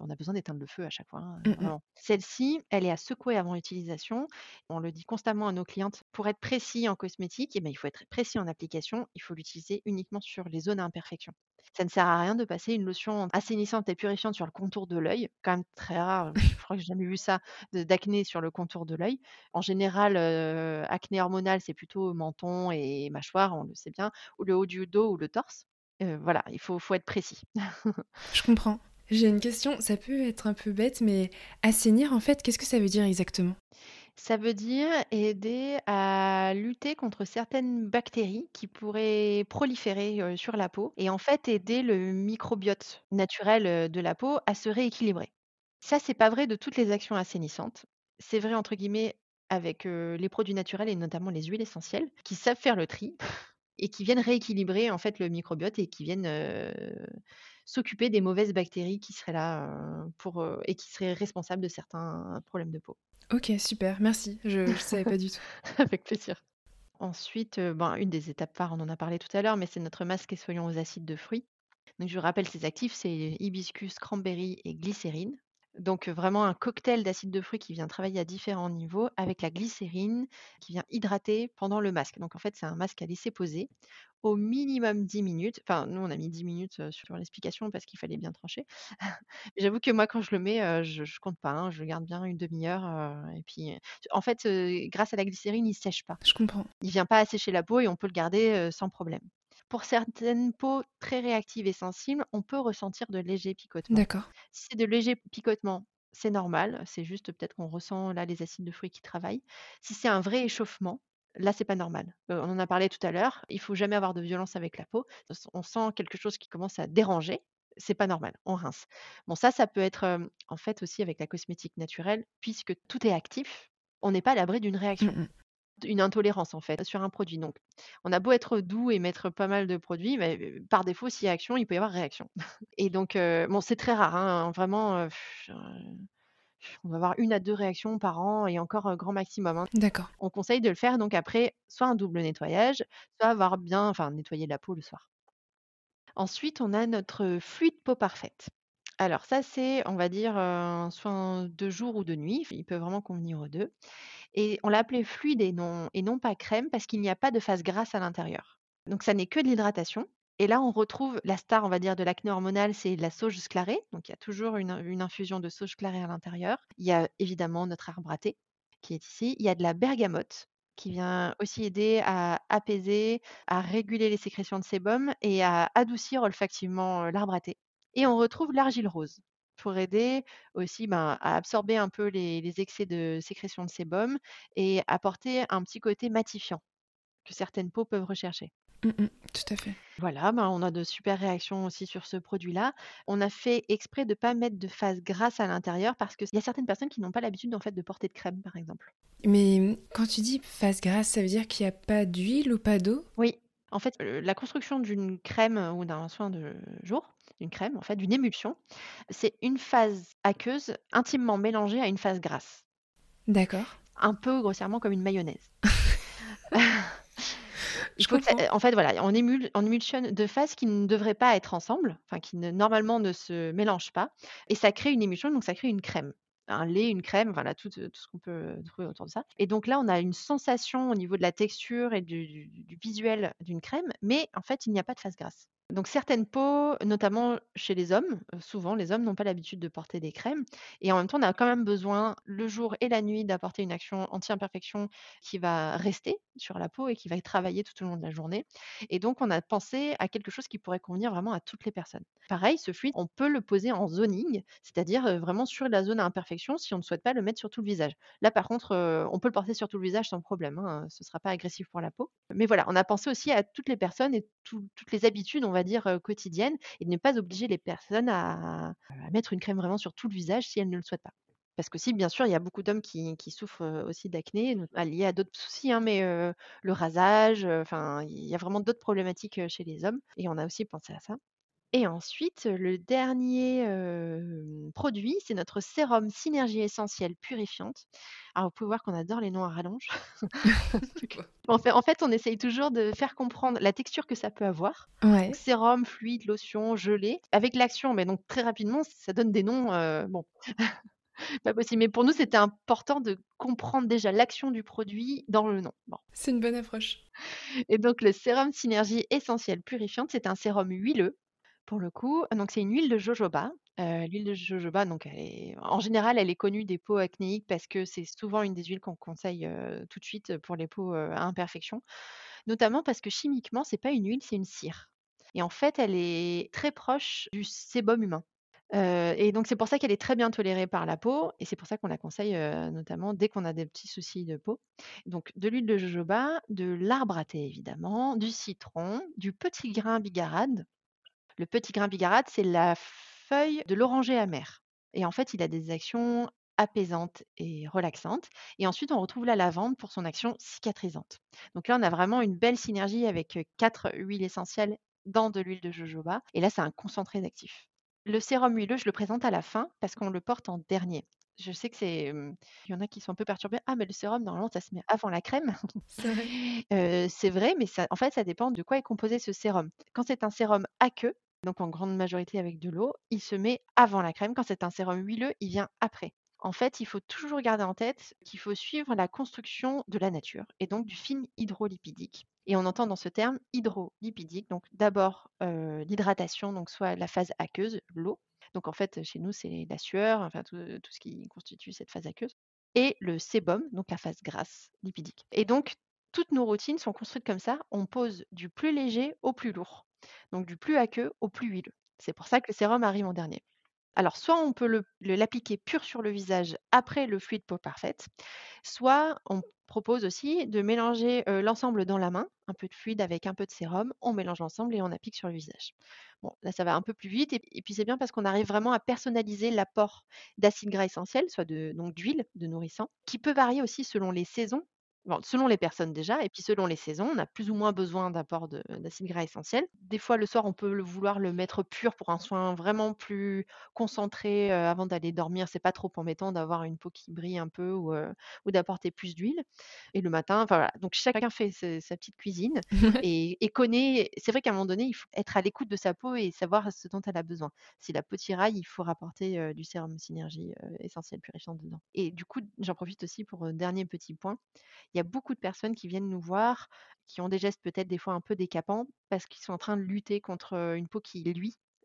On a besoin d'éteindre le feu à chaque fois. Hein, mmh Celle-ci, elle est à secouer avant utilisation. On le dit constamment à nos clientes. Pour être précis en cosmétique, eh ben, il faut être précis en application. Il faut l'utiliser uniquement sur les zones à imperfection. Ça ne sert à rien de passer une lotion assainissante et purifiante sur le contour de l'œil. Quand même très rare, je crois que j'ai jamais vu ça, d'acné sur le contour de l'œil. En général, acné hormonal, c'est plutôt menton et mâchoire, on le sait bien, ou le haut du dos ou le torse. Voilà, il faut faut être précis. Je comprends. J'ai une question, ça peut être un peu bête, mais assainir, en fait, qu'est-ce que ça veut dire exactement? Ça veut dire aider à lutter contre certaines bactéries qui pourraient proliférer, sur la peau et en fait aider le microbiote naturel, de la peau à se rééquilibrer. Ça, c'est pas vrai de toutes les actions assainissantes. C'est vrai entre guillemets avec, les produits naturels et notamment les huiles essentielles qui savent faire le tri et qui viennent rééquilibrer en fait le microbiote et qui viennent, s'occuper des mauvaises bactéries qui seraient là, pour, et qui seraient responsables de certains problèmes de peau. OK, super, merci. Je je savais pas du tout. Avec plaisir. Ensuite, ben, une des étapes phares, on en a parlé tout à l'heure, mais c'est notre masque exfoliant aux acides de fruits. Donc je rappelle ses actifs, c'est hibiscus, cranberry et glycérine. Donc vraiment un cocktail d'acides de fruits qui vient travailler à différents niveaux avec la glycérine qui vient hydrater pendant le masque. Donc en fait, c'est un masque à laisser poser au minimum 10 minutes. Enfin, nous, on a mis 10 minutes, sur l'explication parce qu'il fallait bien trancher. J'avoue que moi, quand je le mets, je je compte pas, hein, je garde bien une demi heure, heu et puis, en fait, grâce à la glycérine, il sèche pas. Je comprends. Il vient pas assécher la peau et on peut le garder, sans problème. Pour certaines peaux très réactives et sensibles, on peut ressentir de légers picotements. D'accord. Si c'est de légers picotements, c'est normal, c'est juste peut-être qu'on ressent là les acides de fruits qui travaillent. Si c'est un vrai échauffement, là c'est pas normal. Heu, on en a parlé tout à l'heure, il faut jamais avoir de violence avec la peau. On sent quelque chose qui commence à déranger, c'est pas normal, on rince. Bon ça, ça peut être, en fait aussi avec la cosmétique naturelle, puisque tout est actif, on n'est pas à l'abri d'une Mmh réaction. Une intolérance en fait sur un produit donc on a beau être doux et mettre pas mal de produits, mais par défaut s'il y a action, il peut y avoir réaction et donc bon c'est très rare, hein, vraiment, on va avoir 1 à 2 réactions par an et encore, heu, grand maximum, hein. D'accord. On conseille de le faire donc après soit un double nettoyage, soit avoir bien enfin nettoyer la peau le soir. Ensuite, on a notre fluide peau parfaite. Alors ça, c'est, on va dire, heu, soit un de jour ou de nuit, il peut vraiment convenir aux 2 et on l'a appelé fluide et non pas crème parce qu'il n'y a pas de phase grasse à l'intérieur. Donc ça n'est que de l'hydratation et là, on retrouve la star, on va dire, de l'acné hormonal, c'est la sauge sclarée, donc il y a toujours une infusion de sauge sclarée à l'intérieur. Il y a évidemment notre arbre à thé qui est ici. Il y a de la bergamote qui vient aussi aider à apaiser, à réguler les sécrétions de sébum et à adoucir olfactivement, heu, l'arbre à thé et on retrouve l'argile rose pour aider aussi, ben, à absorber un peu les les excès de sécrétion de sébum et apporter un petit côté matifiant que certaines peaux peuvent rechercher. Mmh mh. Tout à fait. Voilà, ben, on a de super réactions aussi sur ce produit-là. On a fait exprès de pas mettre de phase grasse à l'intérieur parce qu'il y a certaines personnes qui n'ont pas l'habitude en fait de porter de crème, par exemple. Mais, mmh, quand tu dis phase grasse, ça veut dire qu'il y a pas d'huile ou pas d'eau? Oui, en fait, la construction d'une crème ou d'un soin de jour, une crème en fait, d'une émulsion, c'est une phase aqueuse intimement mélangée à une phase grasse. D'accord. Un peu grossièrement comme une mayonnaise. Je ça en fait, voilà, on émul on émulsionne 2 phases qui ne devraient pas être ensemble, enfin qui ne normalement ne se mélangent pas et ça crée une émulsion, donc ça crée une crème. Un lait, une crème, voilà tout, tout ce qu'on peut trouver autour de ça et donc là, on a une sensation au niveau de la texture et du du du visuel d'une crème, mais en fait, il n'y a pas de phase grasse. Donc certaines peaux, notamment chez les hommes, souvent les hommes n'ont pas l'habitude de porter des crèmes et en même temps, on a quand même besoin le jour et la nuit d'apporter une action anti-imperfection qui va rester sur la peau et qui va travailler tout au long de la journée et donc on a pensé à quelque chose qui pourrait convenir vraiment à toutes les personnes. Pareil, ce fluide, on peut le poser en zoning, c'est-à-dire, vraiment sur la zone à imperfection si on ne souhaite pas le mettre sur tout le visage. Là, par contre, on peut le porter sur tout le visage sans problème, hein, ce sera pas agressif pour la peau. Mais voilà, on a pensé aussi à toutes les personnes et tout toutes les habitudes, on va dire, heu, quotidiennes et de ne pas obliger les personnes à mettre une crème vraiment sur tout le visage si elles ne le souhaitent pas. Parce qu'aussi, bien sûr, il y a beaucoup d'hommes qui souffrent, aussi d'acné, nou ah, liés à d'autres soucis, hein, mais le rasage, il y a vraiment d'autres problématiques, chez les hommes et on a aussi pensé à ça et ensuite, le dernier, produit, c'est notre sérum Synergie essentielle purifiante. Alors, vous pouvez voir qu'on adore les noms à rallonge. En fait en fait, on essaye toujours de faire comprendre la texture que ça peut avoir. Donc Ouais. sérum, fluide, lotion, gelée, avec l'action, mais donc très rapidement, ça donne des noms, heu, bon, pas possible. Mais pour nous, c'était important de comprendre déjà l'action du produit dans le nom. Bon C'est une bonne approche. et donc le sérum Synergie essentielle purifiante, c'est un sérum huileux pour le coup. Donc c'est une huile de jojoba. L'huile de jojoba, donc en général, elle est connue des peaux acnéiques parce que c'est souvent une des huiles qu'on conseille, tout de suite pour les peaux, à imperfection. Notamment parce que chimiquement, c'est pas une huile, c'est une cire. et en fait, elle est très proche du sébum humain. Et donc c'est pour ça qu'elle est très bien tolérée par la peau et c'est pour ça qu'on la conseille, notamment dès qu'on a des petits soucis de peau. Donc de l'huile de jojoba, de l'arbre à thé évidemment, du citron, du petit grain bigarade. Le petit grain bigarade, c'est la feuille de l'oranger amer et en fait, il a des actions apaisantes et relaxantes et ensuite on retrouve la lavande pour son action cicatrisante. Donc là, on a vraiment une belle synergie avec, 4 huiles essentielles dans de l'huile de jojoba et là, c'est un concentré d'actifs. Le sérum huileux, je le présente à la fin parce qu'on le porte en dernier. Je sais que c'est, il y en a qui sont un peu perturbés: «Ah mais le sérum normalement ça se met avant la crème». C'est vrai. Heu, c'est vrai, mais ça en fait, ça dépend de quoi est composé ce sérum. Quand c'est un sérum aqueux, donc en grande majorité avec de l'eau, il se met avant la crème. Quand c'est un sérum huileux, il vient après. En fait, il faut toujours garder en tête qu'il faut suivre la construction de la nature et donc du film hydrolipidique. Et on entend dans ce terme hydrolipidique, donc d'abord euh, l'hydratation, donc soit la phase aqueuse, l'eau. Donc en fait, chez nous, c'est la sueur, enfin tout, tout ce qui constitue cette phase aqueuse. Et le sébum, donc la phase grasse lipidique. Et donc, toutes nos routines sont construites comme ça. On pose du plus léger au plus lourd. Donc du plus aqueux au plus huileux. C'est pour ça que le sérum arrive en dernier. Alors, soit on peut le le l'appliquer pur sur le visage après le fluide peau parfaite, soit on propose aussi de mélanger, l'ensemble dans la main, un peu de fluide avec un peu de sérum, on mélange ensemble et on applique sur le visage. Bon, là, ça va un peu plus vite et puis c'est bien parce qu'on arrive vraiment à personnaliser l'apport d'acides gras essentiels, soit donc d'huile, de nourrissant, qui peut varier aussi selon les saisons Bon, selon les personnes déjà et puis selon les saisons, on a plus ou moins besoin d'apport de d'acides gras essentiels. Des fois, le soir, on peut le vouloir le mettre pur pour un soin vraiment plus concentré, avant d'aller dormir. C'est pas trop embêtant d'avoir une peau qui brille un peu ou, d'apporter plus d'huile et le matin, voilà, donc chacun fait sa petite cuisine et et connaît c'est vrai qu'à un moment donné, il faut être à l'écoute de sa peau et savoir ce dont elle a besoin. Si la peau tiraille, il faut rapporter, du sérum Synergie, essentiel purifiant dedans et du coup, j'en profite aussi pour, heu, dernier petit point, il y a beaucoup de personnes qui viennent nous voir, qui ont des gestes peut-être des fois un peu décapants, parce qu'ils sont en train de lutter contre, une peau qui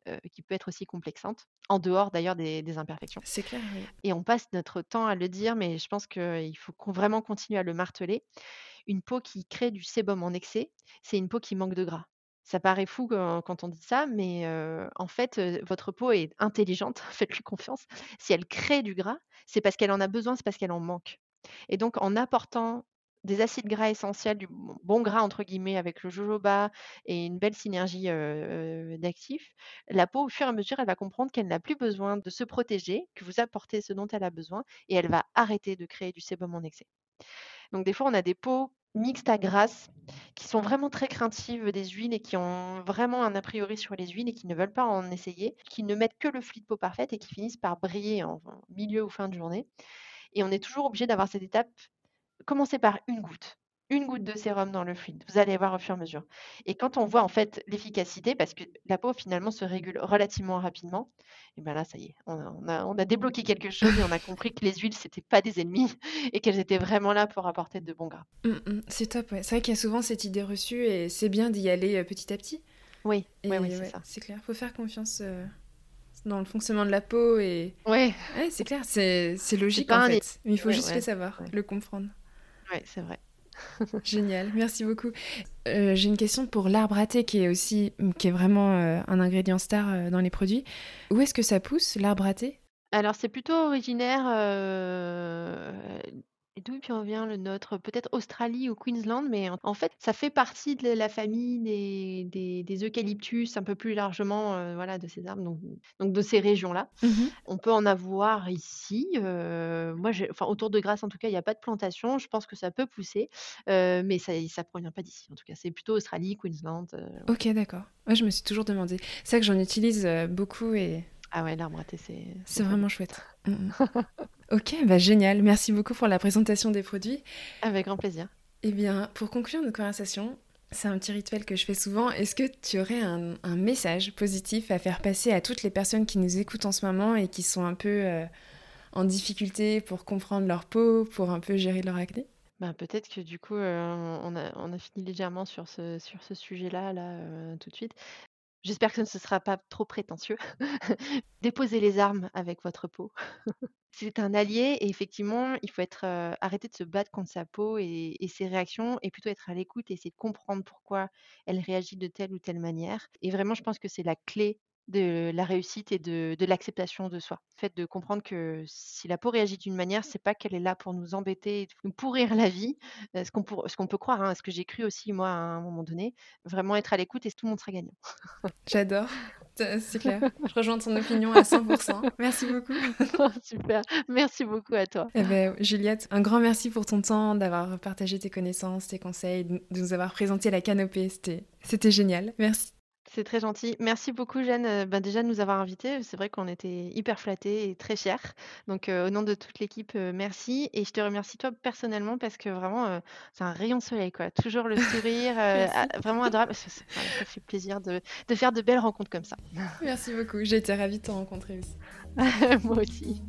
heu, qui peut être aussi complexante, en dehors d'ailleurs des des imperfections. C'est clair, oui. Et on passe notre temps à le dire, mais je pense qu'il faut qu'on vraiment continuer à le marteler. Une peau qui crée du sébum en excès, c'est une peau qui manque de gras. Ça paraît fou quand on dit ça, mais en fait, votre peau est intelligente, faites-lui confiance. Si elle crée du gras, c'est parce qu'elle en a besoin, c'est parce qu'elle en manque. Et donc en apportant des acides gras essentiels, du bon «bon gras» entre guillemets avec le jojoba et une belle synergie, d'actifs, la peau au fur et à mesure, elle va comprendre qu'elle n'a plus besoin de se protéger, que vous apportez ce dont elle a besoin et elle va arrêter de créer du sébum en excès. Donc des fois, on a des peaux mixtes à grasses qui sont vraiment très craintives des huiles et qui ont vraiment un a priori sur les huiles et qui ne veulent pas en essayer, qui ne mettent que le fluide peau parfaite et qui finissent par briller en milieu ou fin de journée. Et on est toujours obligé d'avoir cette étape Commencez par une goutte, une goutte de sérum dans le fluide. Vous allez voir au fur et à mesure. Et quand on voit en fait l'efficacité, parce que la peau finalement se régule relativement rapidement, et ben là, ça y est, on a, on a, on a débloqué quelque chose et on a compris que les huiles, c'était pas des ennemis et qu'elles étaient vraiment là pour apporter de bons gras. Mmh mh. C'est top, ouais. C'est vrai qu'il y a souvent cette idée reçue et c'est bien d'y aller, heu, petit à petit Oui, et oui, oui, c'est ouais, ça. c'est clair. Faut faire confiance, heu, dans le fonctionnement de la peau et Ouais, ouais, c'est clair, c'est logique en fait. Mais il faut Ouais, juste ouais, le savoir, le comprendre. Ouais, c'est vrai. Génial, merci beaucoup. Heu, j'ai une question pour l'arbre à thé qui est aussi qui est vraiment, heu, un ingrédient star, heu, dans les produits. Où est-ce que ça pousse, l'arbre à thé? Alors c'est plutôt originaire, et d'où puis vient le nôtre? Peut-être Australie ou Queensland, mais en en fait, ça fait partie de la famille des des des eucalyptus un peu plus largement, heu, voilà, de ces arbres, donc donc de ces régions-là. Mmh On peut en avoir ici, heu, moi j'ai enfin autour de Grasse en tout cas, il y a pas de plantation. Je pense que ça peut pousser, heu, mais ça ça provient pas d'ici en tout cas. C'est plutôt Australie, Queensland. OK, d'accord. Ouais, je me suis toujours demandé. C'est vrai que j'en utilise, beaucoup et Ah ouais, l'arbre à thé, c'est c'est vraiment chouette. Mmh mh. OK, bah, génial. Merci beaucoup pour la présentation des produits. Avec grand plaisir. Eh bien, pour conclure notre conversation, c'est un petit rituel que je fais souvent. Est-ce que tu aurais un, un message positif à faire passer à toutes les personnes qui nous écoutent en ce moment et qui sont un peu euh, en difficulté pour comprendre leur peau, pour un peu gérer leur acné? Ben, peut-être que du coup, heu, on a on a fini légèrement sur ce sur ce sujet-là, là, heu, tout de suite. J'espère que ce ne sera pas trop prétentieux. Déposez les armes avec votre peau. C'est un allié et effectivement, il faut être, arrêter de se battre contre sa peau et et ses réactions et plutôt être à l'écoute et essayer de comprendre pourquoi elle réagit de telle ou telle manière et vraiment je pense que c'est la clé de la réussite et de de l'acceptation de soi. Le fait de comprendre que si la peau réagit d'une manière, c'est pas qu'elle est là pour nous embêter nous pourrir la vie, ce qu'on pour ce qu'on peut croire, hein, ce que j'ai cru aussi moi à un moment donné. Vraiment être à l'écoute et tout le monde sera gagnant. J'adore. C'est clair. Je rejoins ton opinion à 100%. Merci beaucoup. super. Merci beaucoup à toi. Eh ben, Juliette, un grand merci pour ton temps, d'avoir partagé tes connaissances, tes conseils, de nous avoir présenté la canopée. C'était génial. Merci. C'est très gentil. Merci beaucoup, Jeanne, ben, déjà de nous avoir invités. C'est vrai qu'on était hyper flattés et très fiers. Donc, au nom de toute l'équipe, merci. Et je te remercie toi personnellement parce que vraiment, c'est un rayon de soleil, quoi. Toujours le sourire, vraiment adorable. Ça, fait plaisir de, de faire de belles rencontres comme ça. Merci beaucoup. J'ai été ravie de te rencontrer aussi. Moi aussi.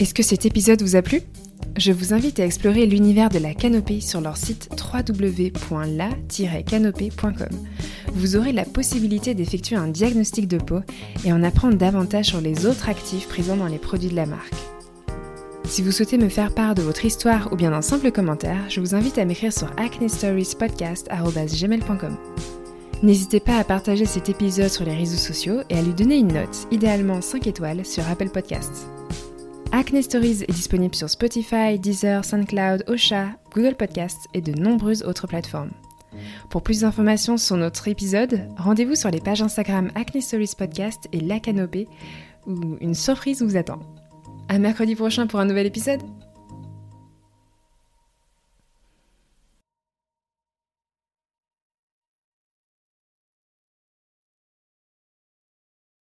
Est-ce que cet épisode vous a plu? Je vous invite à explorer l'univers de la canopée sur leur site www.la-canopée.com. Vous aurez la possibilité d'effectuer un diagnostic de peau et en apprendre davantage sur les autres actifs présents dans les produits de la marque. Si vous souhaitez me faire part de votre histoire ou bien d'un simple commentaire, je vous invite à m'écrire sur acnestoriespodcast.gmail.com. N'hésitez pas à partager cet épisode sur les réseaux sociaux et à lui donner une note, idéalement 5 étoiles, sur Apple Podcasts. Acne Stories est disponible sur Spotify, Deezer, SoundCloud, Osha, Google Podcasts et de nombreuses autres plateformes. Pour plus d'informations sur notre épisode, rendez-vous sur les pages Instagram Acne Stories Podcast et La Canopée où une surprise vous attend. À mercredi prochain pour un nouvel épisode!